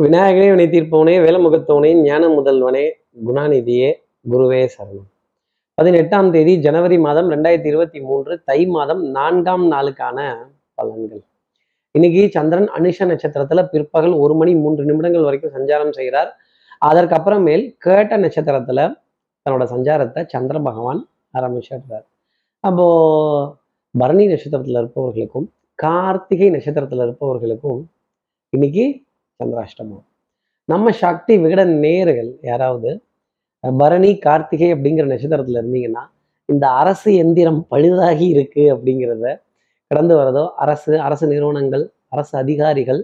விநாயகனே வினை தீர்ப்பவனே வேலமுகத்தவனே ஞான முதல்வனே குணாநிதியே குருவே சரணம். பதினெட்டாம் தேதி ஜனவரி மாதம் ரெண்டாயிரத்தி இருபத்தி மூன்று தை மாதம் நான்காம் நாளுக்கான பலன்கள். இன்னைக்கு சந்திரன் அனுஷ நட்சத்திரத்துல பிற்பகல் ஒரு மணி மூன்று நிமிடங்கள் வரைக்கும் சஞ்சாரம் செய்கிறார். அதற்கப்புறமேல் கேட்ட நட்சத்திரத்துல தன்னோட சஞ்சாரத்தை சந்திர பகவான் ஆரம்பிச்சிடுறார். அப்போ பரணி நட்சத்திரத்துல இருப்பவர்களுக்கும் கார்த்திகை நட்சத்திரத்துல இருப்பவர்களுக்கும் இன்னைக்கு சந்திராஷ்டமம். நம்ம சக்தி விகட நேர்கள் யாராவது பரணி கார்த்திகை அப்படிங்கிற நட்சத்திரத்துல இருந்தீங்கன்னா இந்த அரசு எந்திரம் பழுதாகி இருக்கு அப்படிங்கிறத கடந்து வரதோ அரசு அரசு நிறுவனங்கள் அரசு அதிகாரிகள்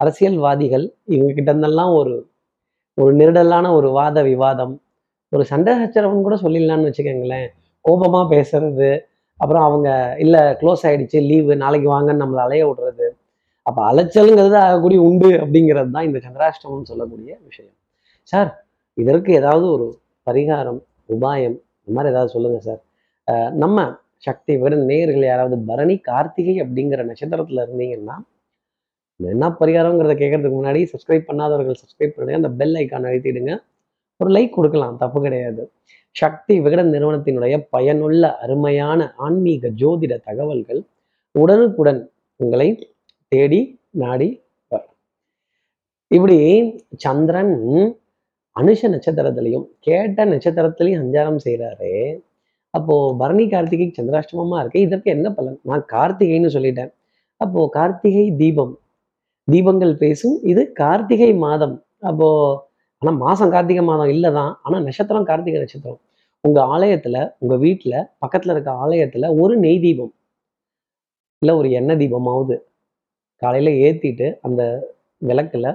அரசியல்வாதிகள் இவங்க கிட்ட இருந்தெல்லாம் ஒரு ஒரு நெருடலான ஒரு வாத விவாதம் ஒரு சண்டை சச்சரவுன்னு கூட சொல்லிடலான்னு வச்சுக்கோங்களேன். கோபமா பேசுறது அப்புறம் அவங்க இல்லை க்ளோஸ் ஆயிடுச்சு லீவு நாளைக்கு வாங்கன்னு நம்மளை அலைய விடுறது. அப்போ அலைச்சலுங்கிறது ஆகக்கூடிய உண்டு அப்படிங்கிறது தான் இந்த சந்திராஷ்டமம் சொல்லக்கூடிய விஷயம். சார் இதற்கு ஏதாவது ஒரு பரிகாரம் உபாயம் இந்த மாதிரி ஏதாவது சொல்லுங்க சார். நம்ம சக்தி விட நேர்கள் யாராவது பரணி கார்த்திகை அப்படிங்கிற நட்சத்திரத்துல இருந்தீங்கன்னா என்ன பரிகாரங்கிறத கேட்கறதுக்கு முன்னாடி சப்ஸ்கிரைப் பண்ணாதவர்கள் சப்ஸ்கிரைப் பண்ணுங்க. அந்த பெல் ஐக்கான் அழுத்திடுங்க. ஒரு லைக் கொடுக்கலாம் தப்பு கிடையாது. சக்தி விகடன் நிறுவனத்தினுடைய பயனுள்ள அருமையான ஆன்மீக ஜோதிட தகவல்கள் உடனுக்குடன் உங்களை தேடி நாடி வரும். இப்படி சந்திரன் அனுஷ நட்சத்திரத்திலையும் கேட்ட நட்சத்திரத்திலையும் சஞ்சாரம் செய்கிறாரு அப்போ பரணி கார்த்திகை சந்திராஷ்டமமா இருக்கு. இதற்கு என்ன பலன்? நான் கார்த்திகைன்னு சொல்லிட்டேன். அப்போ கார்த்திகை தீபம். தீபங்கள் பேசும். இது கார்த்திகை மாதம். அப்போ ஆனா மாசம் கார்த்திகை மாதம் இல்லைதான். ஆனா நட்சத்திரம் கார்த்திகை நட்சத்திரம். உங்க ஆலயத்துல உங்க வீட்டுல பக்கத்துல இருக்க ஆலயத்துல ஒரு நெய் தீபம். இல்ல ஒரு எண்ணெய் தீபமாவது. காலையில் ஏற்றிட்டு அந்த விளக்குல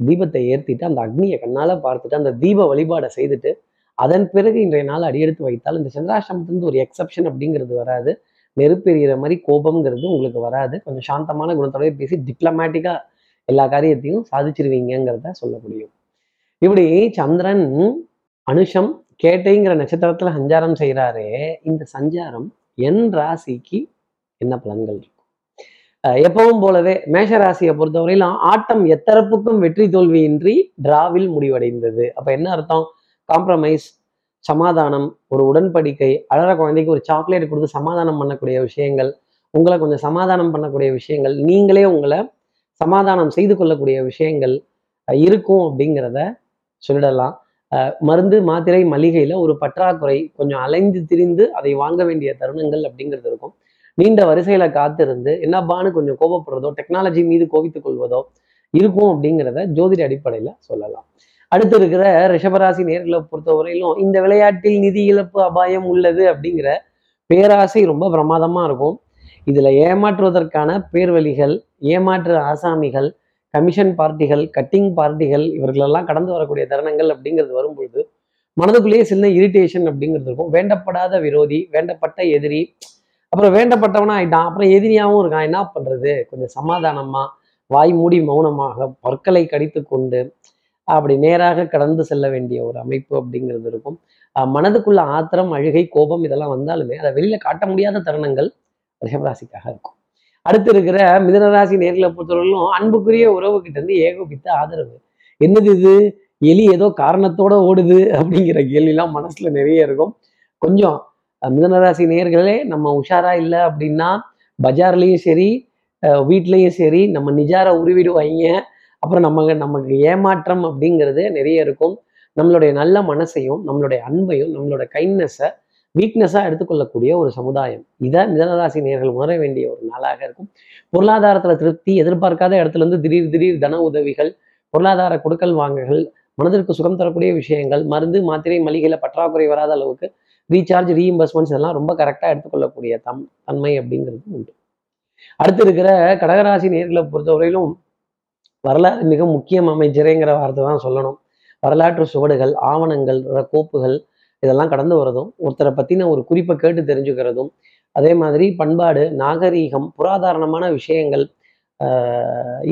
தீபத்தை ஏற்றிட்டு அந்த அக்னியை கண்ணால பார்த்துட்டு அந்த தீப வழிபாடை செய்துட்டு அதன் பிறகு இன்றைய நாள் அடியெடுத்து வைத்தால் இந்த சந்திராஷ்டமத்துலேருந்து ஒரு எக்ஸப்ஷன் அப்படிங்கிறது வராது. நெருப்பெறிகிற மாதிரி கோபம்ங்கிறது உங்களுக்கு வராது. கொஞ்சம் சாந்தமான குணத்தோடய பேசி டிப்ளமேட்டிக்காக எல்லா காரியத்தையும் சாதிச்சிருவீங்கிறத சொல்ல முடியும். இப்படி சந்திரன் அனுஷம் கேட்டைங்கிற நட்சத்திரத்தில் சஞ்சாரம் செய்கிறாரே இந்த சஞ்சாரம் என் ராசிக்கு என்ன பலன்கள்? இருக்கு எப்பவும் போலவே மேஷ ராசியை பொறுத்தவரையிலும் ஆட்டம் எத்தரப்புக்கும் வெற்றி தோல்வியின்றி டிராவில் முடிவடைந்தது. அப்ப என்ன அர்த்தம்? காம்ப்ரமைஸ் சமாதானம் ஒரு உடன்படிக்கை அழற குழந்தைக்கு ஒரு சாக்லேட் கொடுத்து சமாதானம் பண்ணக்கூடிய விஷயங்கள் உங்களை கொஞ்சம் சமாதானம் பண்ணக்கூடிய விஷயங்கள் நீங்களே உங்களை சமாதானம் செய்து கொள்ளக்கூடிய விஷயங்கள் இருக்கும் அப்படிங்கிறத சொல்லிடலாம். மருந்து மாத்திரை மளிகையில ஒரு பற்றாக்குறை கொஞ்சம் அலைந்து திரிந்து அதை வாங்க வேண்டிய தருணங்கள் அப்படிங்கிறது இருக்கும். நீண்ட வரிசையில காத்திருந்து என்னப்பான்னு கொஞ்சம் கோபப்படுறதோ டெக்னாலஜி மீது கோபித்துக் கொள்வதோ இருக்கும் அப்படிங்கிறத ஜோதிட அடிப்படையில சொல்லலாம். அடுத்து இருக்கிற ரிஷபராசி நேர்களை பொறுத்தவரையிலும் இந்த விளையாட்டில் நிதி இழப்பு அபாயம் உள்ளது அப்படிங்கிற பேராசை ரொம்ப பிரமாதமா இருக்கும். இதுல ஏமாற்றுவதற்கான பேர்வழிகள் ஏமாற்று ஆசாமிகள் கமிஷன் பார்ட்டிகள் கட்டிங் பார்ட்டிகள் இவர்களெல்லாம் கடந்து வரக்கூடிய தருணங்கள் அப்படிங்கிறது வரும்பொழுது மனதுக்குள்ளேயே சின்ன இரிட்டேஷன் அப்படிங்கிறது இருக்கும். வேண்டப்படாத விரோதி வேண்டப்பட்ட எதிரி அப்புறம் வேண்டப்பட்டவனா ஆயிட்டான் அப்புறம் எதிரியாகவும் இருக்கான். என்ன பண்றது? கொஞ்சம் சமாதானமா வாய் மூடி மௌனமாக பற்களை கடித்து கொண்டு அப்படி நேராக கடந்து செல்ல வேண்டிய ஒரு அமைப்பு அப்படிங்கிறது இருக்கும். மனதுக்குள்ள ஆத்திரம் அழுகை கோபம் இதெல்லாம் வந்தாலுமே அதை வெளியில காட்ட முடியாத தருணங்கள் ரிஷபராசிக்காக இருக்கும். அடுத்து இருக்கிற மிதனராசி நேர்களை பொறுத்தவரையிலும் அன்புக்குரிய உறவு கிட்ட இருந்து ஏகோபித்த ஆதரவு. என்னது இது? எலி ஏதோ காரணத்தோட ஓடுது அப்படிங்கிற கேள்விலாம் மனசுல நிறைய இருக்கும். கொஞ்சம் மிதனராசி நேர்களே நம்ம உஷாரா இல்லை அப்படின்னா பஜார்லேயும் சரி வீட்லேயும் சரி நம்ம நிஜார உருவிடுவாங்க அப்புறம் நம்ம நமக்கு ஏமாற்றம் அப்படிங்கிறது நிறைய இருக்கும். நம்மளுடைய நல்ல மனசையும் நம்மளுடைய அன்பையும் நம்மளோட கைண்ட்னஸை வீக்னஸாக எடுத்துக்கொள்ளக்கூடிய ஒரு சமுதாயம். இதை மிதனராசி நேர்கள் உணர வேண்டிய ஒரு நாளாக இருக்கும். பொருளாதாரத்தில் திருப்தி எதிர்பார்க்காத இடத்துலேருந்து திடீர் திடீர் தன உதவிகள் பொருளாதார கொடுக்கல் வாங்குகள் மனதிற்கு சுகம் தரக்கூடிய விஷயங்கள் மருந்து மாத்திரை மளிகையில் பற்றாக்குறை வராத அளவுக்கு ரீசார்ஜ் ரீஇம்பர்ஸ்மெண்ட்ஸ் இதெல்லாம் ரொம்ப கரெக்டாக எடுத்துக்கொள்ளக்கூடிய தம் தன்மை அப்படிங்கிறது உண்டு. அடுத்து இருக்கிற கடகராசி நேர்களை பொறுத்தவரையிலும் வரலாறு மிக முக்கியம் அமைச்சரேங்கிற வார்த்தை தான் சொல்லணும். வரலாற்று சுவடுகள் ஆவணங்கள் கோப்புகள் இதெல்லாம் கடந்து வரதும் ஒருத்தரை பற்றின ஒரு குறிப்பை கேட்டு தெரிஞ்சுக்கிறதும் அதே மாதிரி பண்பாடு நாகரீகம் புராதாரணமான விஷயங்கள்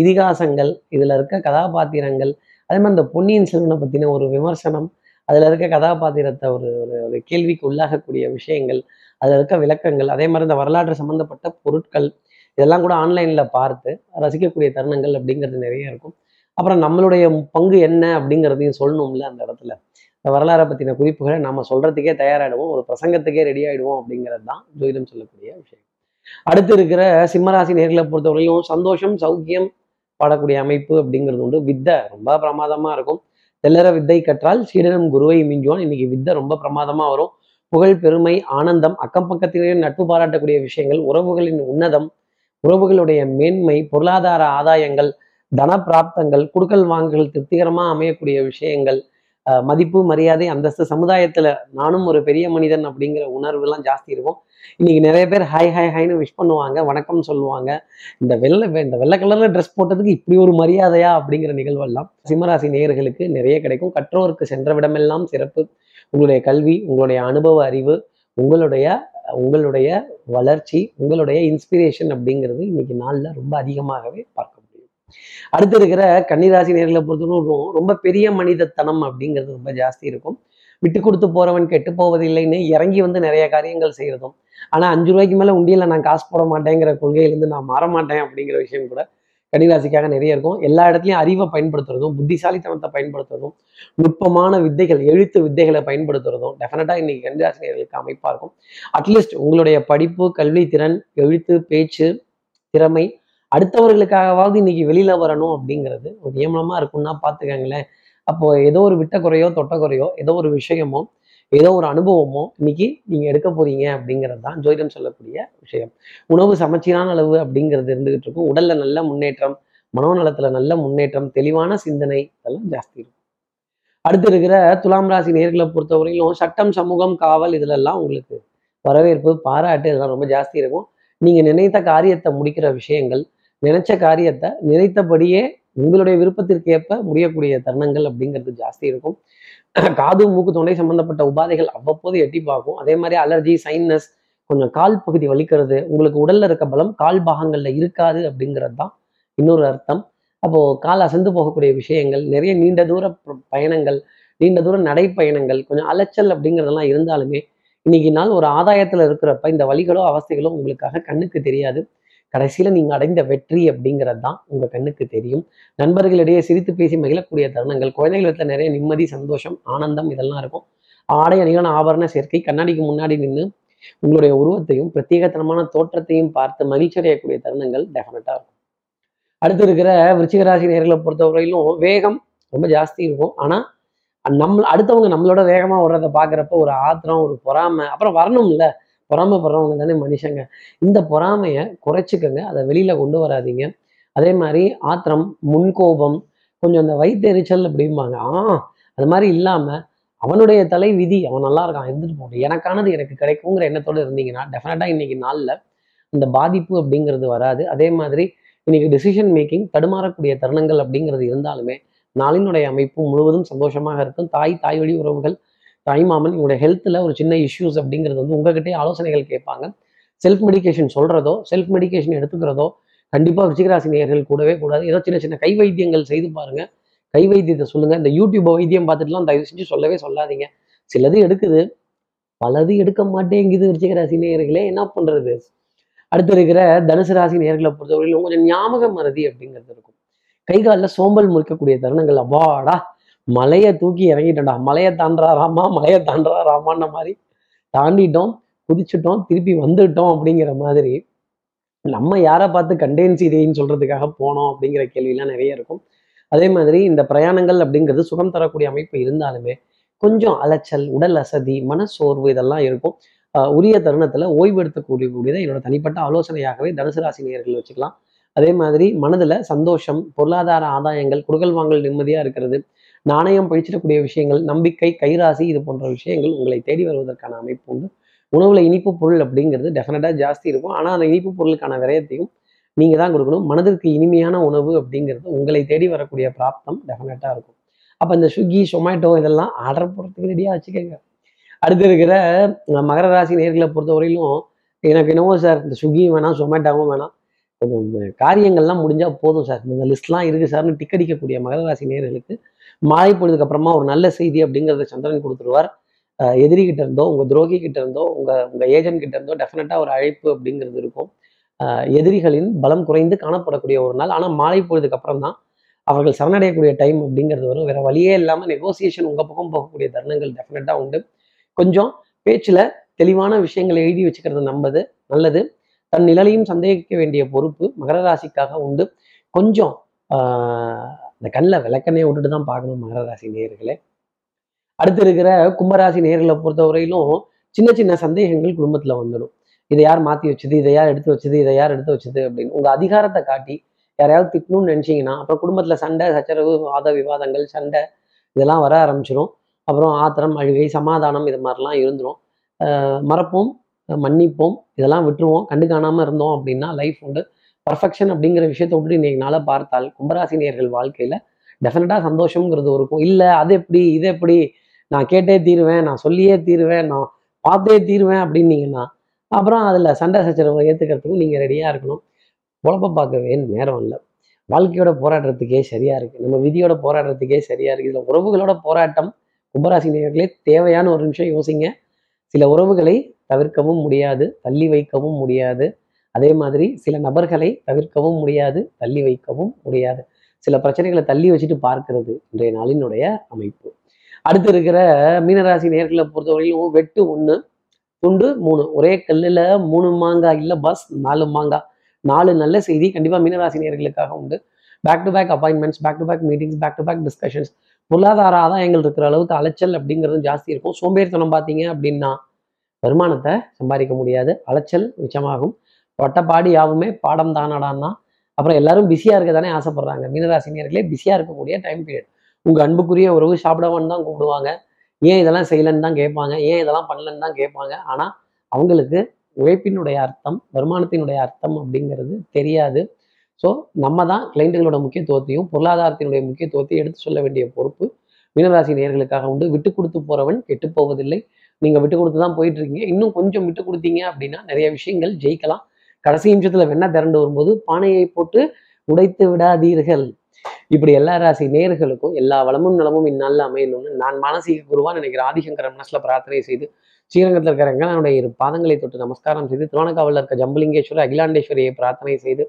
இதிகாசங்கள் இதில் இருக்க கதாபாத்திரங்கள் அதே மாதிரி இந்த பொன்னியின் செல்வனை பற்றின ஒரு விமர்சனம் அதில் இருக்க கதாபாத்திரத்தை ஒரு ஒரு ஒரு கேள்விக்கு உள்ளாகக்கூடிய விஷயங்கள் அதில் இருக்க விளக்கங்கள் அதே மாதிரி இந்த வரலாற்று சம்மந்தப்பட்ட பொருட்கள் இதெல்லாம் கூட ஆன்லைனில் பார்த்து ரசிக்கக்கூடிய தருணங்கள் அப்படிங்கிறது நிறைய இருக்கும். அப்புறம் நம்மளுடைய பங்கு என்ன அப்படிங்கிறதையும் சொல்லணும்ல அந்த இடத்துல. இந்த வரலாறை பற்றின குறிப்புகளை நம்ம சொல்கிறதுக்கே தயாராகிடுவோம் ஒரு பிரசங்கத்துக்கே ரெடி ஆகிடுவோம் அப்படிங்கிறது தான் ஜோதிடம் சொல்லக்கூடிய விஷயம். அடுத்து இருக்கிற சிம்மராசி நேர்களை பொறுத்தவரையிலும் சந்தோஷம் சௌக்கியம் பாடக்கூடிய அமைப்பு அப்படிங்கிறது உண்டு. வித்தை ரொம்ப பிரமாதமாக இருக்கும். தெல்லற வித்தை கற்றால் சீடனும் குருவை மிஞ்சுவான். இன்னைக்கு வித்தை ரொம்ப பிரமாதமா வரும். புகழ் பெருமை ஆனந்தம் அக்கம் பக்கத்திலேயே நட்பு பாராட்டக்கூடிய விஷயங்கள் உறவுகளின் உன்னதம் உறவுகளுடைய மேன்மை பொருளாதார ஆதாயங்கள் தன பிராப்தங்கள் குடுக்கல் வாங்கல் திருப்திகரமா அமையக்கூடிய விஷயங்கள் மதிப்பு மரியாதை அந்தஸ்து சமுதாயத்துல நானும் ஒரு பெரிய மனிதன் அப்படிங்கிற உணர்வு எல்லாம் ஜாஸ்தி இருக்கும். இன்னைக்கு நிறைய பேர் ஹாய் ஹாய் ஹாய்னு விஷ் பண்ணுவாங்க வணக்கம் சொல்லுவாங்க. இந்த வெள்ளை இந்த வெள்ளை கலர்ல ட்ரெஸ் போட்டதுக்கு இப்படி ஒரு மரியாதையா அப்படிங்கிற நிகழ்வெல்லாம் சிம்மராசி நேயர்களுக்கு நிறைய கிடைக்கும். கற்றோருக்கு சென்ற விடமெல்லாம் சிறப்பு. உங்களுடைய கல்வி உங்களுடைய அனுபவ அறிவு உங்களுடைய உங்களுடைய வளர்ச்சி உங்களுடைய இன்ஸ்பிரேஷன் அப்படிங்கிறது இன்னைக்கு நாள்ல ரொம்ப அதிகமாகவே பார்க்கும் அடுத்து இருக்கிற கன்னிராசி நேர்களை பொறுத்தவரைக்கும் ரொம்ப பெரிய மனிதத்தனம் அப்படிங்கிறது ரொம்ப ஜாஸ்தி இருக்கும். விட்டு கொடுத்து போறவன் கெட்டு போவதில்லைன்னு இறங்கி வந்து நிறைய காரியங்கள் செய்யறதும் ஆனா அஞ்சு ரூபாய்க்கு மேல உண்டியில் நான் காசு போட மாட்டேங்கிற கொள்கையிலிருந்து நான் மாற மாட்டேன் அப்படிங்கிற விஷயம் கூட கன்னிராசிக்காக நிறைய இருக்கும். எல்லா இடத்துலையும் அறிவை பயன்படுத்துறதும் புத்திசாலித்தனத்தை பயன்படுத்துறதும் நுட்பமான வித்தைகள் எழுத்து வித்தைகளை பயன்படுத்துறதும் டெஃபினட்டா இன்னைக்கு கன்னிராசி நேர்களுக்கு அமைப்பா இருக்கும். அட்லீஸ்ட் உங்களுடைய படிப்பு கல்வி திறன் எழுத்து பேச்சு திறமை அடுத்தவர்களுக்காகவாவது இன்னைக்கு வெளியில வரணும் அப்படிங்கிறது ஒரு நியமனமா இருக்கும்னா பாத்துக்கங்களேன் அப்போ ஏதோ ஒரு விட்ட குறையோ தொட்ட குறையோ ஏதோ ஒரு விஷயமோ ஏதோ ஒரு அனுபவமோ இன்னைக்கு நீங்க எடுக்க போறீங்க அப்படிங்கிறது தான் ஜோதிடம் சொல்லக்கூடிய விஷயம். உணவு சமச்சீரான அளவு அப்படிங்கிறது இருந்துகிட்டு இருக்கும். உடல்ல நல்ல முன்னேற்றம் மனோநலத்துல நல்ல முன்னேற்றம் தெளிவான சிந்தனை இதெல்லாம் ஜாஸ்தி இருக்கும். அடுத்து இருக்கிற துலாம் ராசி நேர்களை பொறுத்தவரையிலும் சட்டம் சமூகம் காவல் இதுலெல்லாம் உங்களுக்கு வரவேற்பு பாராட்டு இதெல்லாம் ரொம்ப ஜாஸ்தி இருக்கும். நீங்க நினைத்த காரியத்தை முடிக்கிற விஷயங்கள் நினைச்ச காரியத்தை நினைத்தபடியே உங்களுடைய விருப்பத்திற்கு ஏற்ப முடியக்கூடிய தருணங்கள் அப்படிங்கிறது ஜாஸ்தி இருக்கும். காது மூக்கு தொண்டை சம்பந்தப்பட்ட உபாதைகள் அவ்வப்போது எட்டி பார்க்கும். அதே மாதிரி அலர்ஜி சைனஸ் கொஞ்சம் கால் பகுதி வலிக்கிறது உங்களுக்கு உடல்ல இருக்க பலம் கால் பாகங்கள்ல இருக்காது அப்படிங்கிறது தான் இன்னொரு அர்த்தம். அப்போ கால் அசந்து போகக்கூடிய விஷயங்கள் நிறைய நீண்ட தூர பயணங்கள் நீண்ட தூர நடைப்பயணங்கள் கொஞ்சம் அலைச்சல் அப்படிங்கிறதெல்லாம் இருந்தாலுமே இன்னைக்கு நாள் ஒரு ஆதாயத்துல இருக்கிறப்ப இந்த வலிகளோ அவஸ்தைகளோ உங்களுக்காக கண்ணுக்கு தெரியாது. கடைசியில நீங்க அடைந்த வெற்றி அப்படிங்கிறது தான் உங்க கண்ணுக்கு தெரியும். நண்பர்களிடையே சிரித்து பேசி மகிழக்கூடிய தருணங்கள் குழந்தைகள் நிறைய நிம்மதி சந்தோஷம் ஆனந்தம் இதெல்லாம் இருக்கும். ஆடை அணிகளான ஆபரண சேர்க்கை கண்ணாடிக்கு முன்னாடி நின்று உங்களுடைய உருவத்தையும் பிரத்யேகத்தனமான தோற்றத்தையும் பார்த்து மகிழ்ச்சி அடையக்கூடிய தருணங்கள் டெஃபினட்டாக இருக்கும். அடுத்து இருக்கிற விருச்சிகராசி நேர்களை பொறுத்தவரையிலும் வேகம் ரொம்ப ஜாஸ்தி இருக்கும். ஆனா நம்ம அடுத்தவங்க நம்மளோட வேகமா ஓடுறத பார்க்குறப்ப ஒரு ஆத்திரம் ஒரு பொறாமை அப்புறம் வரணும்ல. பொறாமப்படுறவங்க தானே மனுஷங்க. இந்த பொறாமையை குறைச்சிக்கங்க. அதை வெளியில கொண்டு வராதீங்க. அதே மாதிரி ஆத்திரம் முன்கோபம் கொஞ்சம் அந்த வயிற்றெரிச்சல் அப்படிம்பாங்க. ஆ அது மாதிரி இல்லாம அவனுடைய தலை விதி அவன் நல்லா இருக்கான் இருந்துட்டு போகணும் எனக்கானது எனக்கு கிடைக்குங்கிற எண்ணத்தோடு இருந்தீங்கன்னா டெஃபினட்டாக இன்னைக்கு நாளில் அந்த பாதிப்பு அப்படிங்கிறது வராது. அதே மாதிரி இன்னைக்கு டிசிஷன் மேக்கிங் தடுமாறக்கூடிய தருணங்கள் அப்படிங்கிறது இருந்தாலுமே நாளினுடைய அமைப்பு முழுவதும் சந்தோஷமாக இருக்கும். தாய் தாய் வழி உறவுகள் தாய்மாமன் இவங்களுடைய ஹெல்த்தில் ஒரு சின்ன இஷ்யூஸ் அப்படிங்கிறது வந்து உங்ககிட்டயே ஆலோசனைகள் கேட்பாங்க. செல்ஃப் மெடிகேஷன் சொல்றதோ செல்ஃப் மெடிகேஷன் எடுத்துக்கிறதோ கண்டிப்பாக ருச்சிகராசி நேயர்கள் கூடவே கூடாது. ஏதோ சின்ன சின்ன கை வைத்தியங்கள் செய்து பாருங்க. கை வைத்தியத்தை சொல்லுங்க. இந்த யூடியூப் வைத்தியம் பார்த்துட்டுலாம் தயவு செஞ்சு சொல்லவே சொல்லாதீங்க. சிலது எடுக்குது. பலது எடுக்க மாட்டேங்குது ருச்சிகராசி நேயர்களே என்ன பண்றது? அடுத்து இருக்கிற தனுசு ராசி நேர்களை பொறுத்தவரையிலும் கொஞ்சம் ஞாபக மறதி அப்படிங்கிறது இருக்கும். கை காலில் சோம்பல் முறிக்கக்கூடிய தருணங்கள். அப்பாடா! மலையை தூக்கி இறங்கிட்டோம்டா மலையை தாண்டா ராமா மலையை தாண்டா ராமான்ற மாதிரி தாண்டிட்டோம் குதிச்சிட்டோம் திருப்பி வந்துட்டோம் அப்படிங்கிற மாதிரி. நம்ம யாரை பார்த்து கண்டேன் சீதைன்னு சொல்றதுக்காக போனோம் அப்படிங்கிற கேள்வியெல்லாம் நிறைய இருக்கும். அதே மாதிரி இந்த பிரயாணங்கள் அப்படிங்கிறது சுகம் தரக்கூடிய அமைப்பு இருந்தாலுமே கொஞ்சம் அலைச்சல் உடல் அசதி மனசோர்வு இதெல்லாம் இருக்கும். ஆஹ் உரிய தருணத்துல ஓய்வு எடுத்துக்கூடிய கூடியதை என்னோட தனிப்பட்ட ஆலோசனையாகவே தனுசு ராசி நேயர்கள் வச்சுக்கலாம். அதே மாதிரி மனதுல சந்தோஷம் பொருளாதார ஆதாயங்கள் குடுக்கல் வாங்கல் நிம்மதியா இருக்கிறது நாணயம் பழிச்சிடக்கூடிய விஷயங்கள் நம்பிக்கை கைராசி இது போன்ற விஷயங்கள் உங்களை தேடி வருவதற்கான அமைப்பு உண்டு. உணவுல இனிப்பு பொருள் அப்படிங்கிறது டெஃபினட்டா ஜாஸ்தி இருக்கும். ஆனா அந்த இனிப்பு பொருளுக்கான விரயத்தையும் நீங்க தான் கொடுக்கணும். மனதிற்கு இனிமையான உணவு அப்படிங்கிறது உங்களை தேடி வரக்கூடிய பிராப்தம் டெஃபினட்டா இருக்கும். அப்ப இந்த ஸ்விக்கி சொமேட்டோ இதெல்லாம் ஆர்டர் போடுறதுக்கு ரெடியா வச்சுக்கோங்க. அடுத்து இருக்கிற மகர ராசி நேர்களை பொறுத்தவரையிலும் எனக்கு என்னவோ சார் இந்த ஸ்விக்கியும் வேணாம் சொமேட்டோவும் வேணாம். கொஞ்சம் காரியங்கள்லாம் முடிஞ்சா போதும் சார். இந்த லிஸ்ட்லாம் இருக்கு சார்னு டிக்கடிக்கக்கூடிய மகர ராசி நேர்களுக்கு மாலை பொழுதுக்கு அப்புறமா ஒரு நல்ல செய்தி அப்படிங்கிறத சந்திரன் கொடுத்துருவார். எதிரிகிட்ட எதிரி கிட்ட இருந்தோ உங்க துரோகி கிட்ட இருந்தோ உங்க உங்க ஏஜென்ட் கிட்ட இருந்தோ டெஃபினட்டாக ஒரு அழைப்பு அப்படிங்கிறது இருக்கும். எதிரிகளின் பலம் குறைந்து காணப்படக்கூடிய ஒரு நாள். ஆனால் மாலை பொழுதுக்கு அப்புறம் தான் அவர்கள் சரணடையக்கூடிய டைம் அப்படிங்கிறது வரும். வேற வழியே இல்லாமல் நெகோசியேஷன் உங்கள் பக்கம் போகக்கூடிய தருணங்கள் டெஃபினட்டாக உண்டு. கொஞ்சம் பேச்சில் தெளிவான விஷயங்களை எழுதி வச்சுக்கிறது நம்பது நல்லது. தன் நிழலையும் சந்தேகிக்க வேண்டிய பொறுப்பு மகர ராசிக்காக உண்டு. கொஞ்சம் ஆஹ், இந்த கண்ணில் விளக்கனே விட்டுட்டு தான் பார்க்கணும் மகர ராசி நேயர்களே. அடுத்து இருக்கிற கும்பராசி நேர்களை பொறுத்தவரையிலும் சின்ன சின்ன சந்தேகங்கள் குடும்பத்தில் வந்துடும். இதை யார் மாற்றி வச்சது? இதை யார் எடுத்து வச்சது? இதை யார் எடுத்து வச்சது? அப்படின்னு உங்கள் அதிகாரத்தை காட்டி யாரையாவது திட்டணும்னு நினச்சிங்கன்னா அப்புறம் குடும்பத்தில் சண்டை சச்சரவு வாத விவாதங்கள் சண்டை இதெல்லாம் வர ஆரம்பிச்சிடும் அப்புறம் ஆத்திரம் அழுகை சமாதானம் இது மாதிரிலாம் இருந்துரும். மறப்போம் மன்னிப்போம் இதெல்லாம் விட்டுருவோம். கண்டு காணாமல் இருந்தோம் அப்படின்னா லைஃப் உண்டு பர்ஃபெக்ஷன் அப்படிங்கிற விஷயத்த விட்டு இன்னைக்கு நாளை பார்த்தால் கும்பராசினியர்கள் வாழ்க்கையில் டெஃபினட்டாக சந்தோஷங்கிறது இருக்கும். இல்லை அது எப்படி இது எப்படி நான் கேட்டே தீருவேன் நான் சொல்லியே தீருவேன் நான் பார்த்தே தீருவேன் அப்படின்னீங்கன்னா அப்புறம் அதில் சண்டை சச்சரவை ஏற்றுக்கிறதுக்கும் நீங்கள் ரெடியாக இருக்கணும். பொழப்ப பார்க்கவே நேரம் இல்லை. வாழ்க்கையோட போராடுறதுக்கே சரியா இருக்கு. நம்ம விதியோட போராடுறதுக்கே சரியா இருக்கு. இதுல உறவுகளோட போராட்டம் கும்பராசி நேர்களே தேவையான ஒரு நிமிஷம் யோசிங்க. சில உறவுகளை தவிர்க்கவும் முடியாது தள்ளி வைக்கவும் முடியாது. அதே மாதிரி சில நபர்களை தவிர்க்கவும் முடியாது தள்ளி வைக்கவும் முடியாது. சில பிரச்சனைகளை தள்ளி வச்சுட்டு பார்க்கிறது இன்றைய நாளினுடைய அமைப்பு. அடுத்து இருக்கிற மீனராசி நேர்களை பொறுத்தவரையிலும் வெட்டு ஒன்று துண்டு மூணு. ஒரே கல்லில் மூணு மாங்காய் இல்லை பஸ் நாலு மாங்காய். நாலு நல்ல செய்தி கண்டிப்பாக மீனராசி நேர்களுக்காக உண்டு. Back to back appointments back to back meetings back to back discussions பொருளாதார ஆதாயங்கள் இருக்கிற அளவுக்கு அலைச்சல் அப்படிங்கிறது ஜாஸ்தி இருக்கும். சோம்பேறித்தனம் பார்த்தீங்க அப்படின்னா வருமானத்தை சம்பாதிக்க முடியாது. அலைச்சல் மிச்சமாகும். வட்டப்பாடி யாவுமே பாடம் தானடான்னா? அப்புறம் எல்லாரும் பிஸியாக இருக்க தானே ஆசைப்படுறாங்க. மீனராசினியர்களே பிஸியாக இருக்கக்கூடிய டைம் பீரியட் உங்கள் அன்புக்குரிய உறவு சாப்பிடவான்னு தான் கூப்பிடுவாங்க. ஏன் இதெல்லாம் செய்யலைன்னு தான் கேட்பாங்க. ஏன் இதெல்லாம் பண்ணலன்னு தான் கேட்பாங்க. ஆனால் அவங்களுக்கு உழைப்பினுடைய அர்த்தம் வருமானத்தினுடைய அர்த்தம் அப்படிங்கிறது தெரியாது. ஸோ நம்ம தான் கிளைண்ட்டுகளோட முக்கியத்துவத்தையும் பொருளாதாரத்தினுடைய முக்கியத்துவத்தையும் எடுத்து சொல்ல வேண்டிய பொறுப்பு மீனராசி நேர்களுக்காக உண்டு. விட்டு கொடுத்து போறவன் கெட்டு போவதில்லை. நீங்க விட்டு கொடுத்து தான் போயிட்டு இருக்கீங்க. இன்னும் கொஞ்சம் விட்டு கொடுத்தீங்க அப்படின்னா நிறைய விஷயங்கள் ஜெயிக்கலாம். கடைசி நிமிஷத்துல வெண்ணா திரண்டு வரும்போது பானையை போட்டு உடைத்து விடாதீர்கள். இப்படி எல்லா ராசி நேர்களுக்கும் எல்லா வளமும் நலமும் இந்நாளில் அமையணும்னு நான் மானசீக குருவா நினைக்கிற ஆதிசங்கர மனசுல பிரார்த்தனை செய்து ஸ்ரீரங்கத்தில் இருக்கிற ரங்கனாவுடைய இரு பாதங்களை தொட்டு நமஸ்காரம் செய்து திருவணக்காவில் இருக்க ஜம்பலிங்கேஸ்வரர் அகிலாண்டேஸ்வரியை பிரார்த்தனை செய்து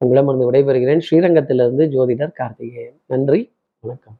உங்களிடமிருந்து விடைபெறுகிறேன். ஸ்ரீரங்கத்திலிருந்து ஜோதிடர் கார்த்திகேயன். நன்றி வணக்கம்.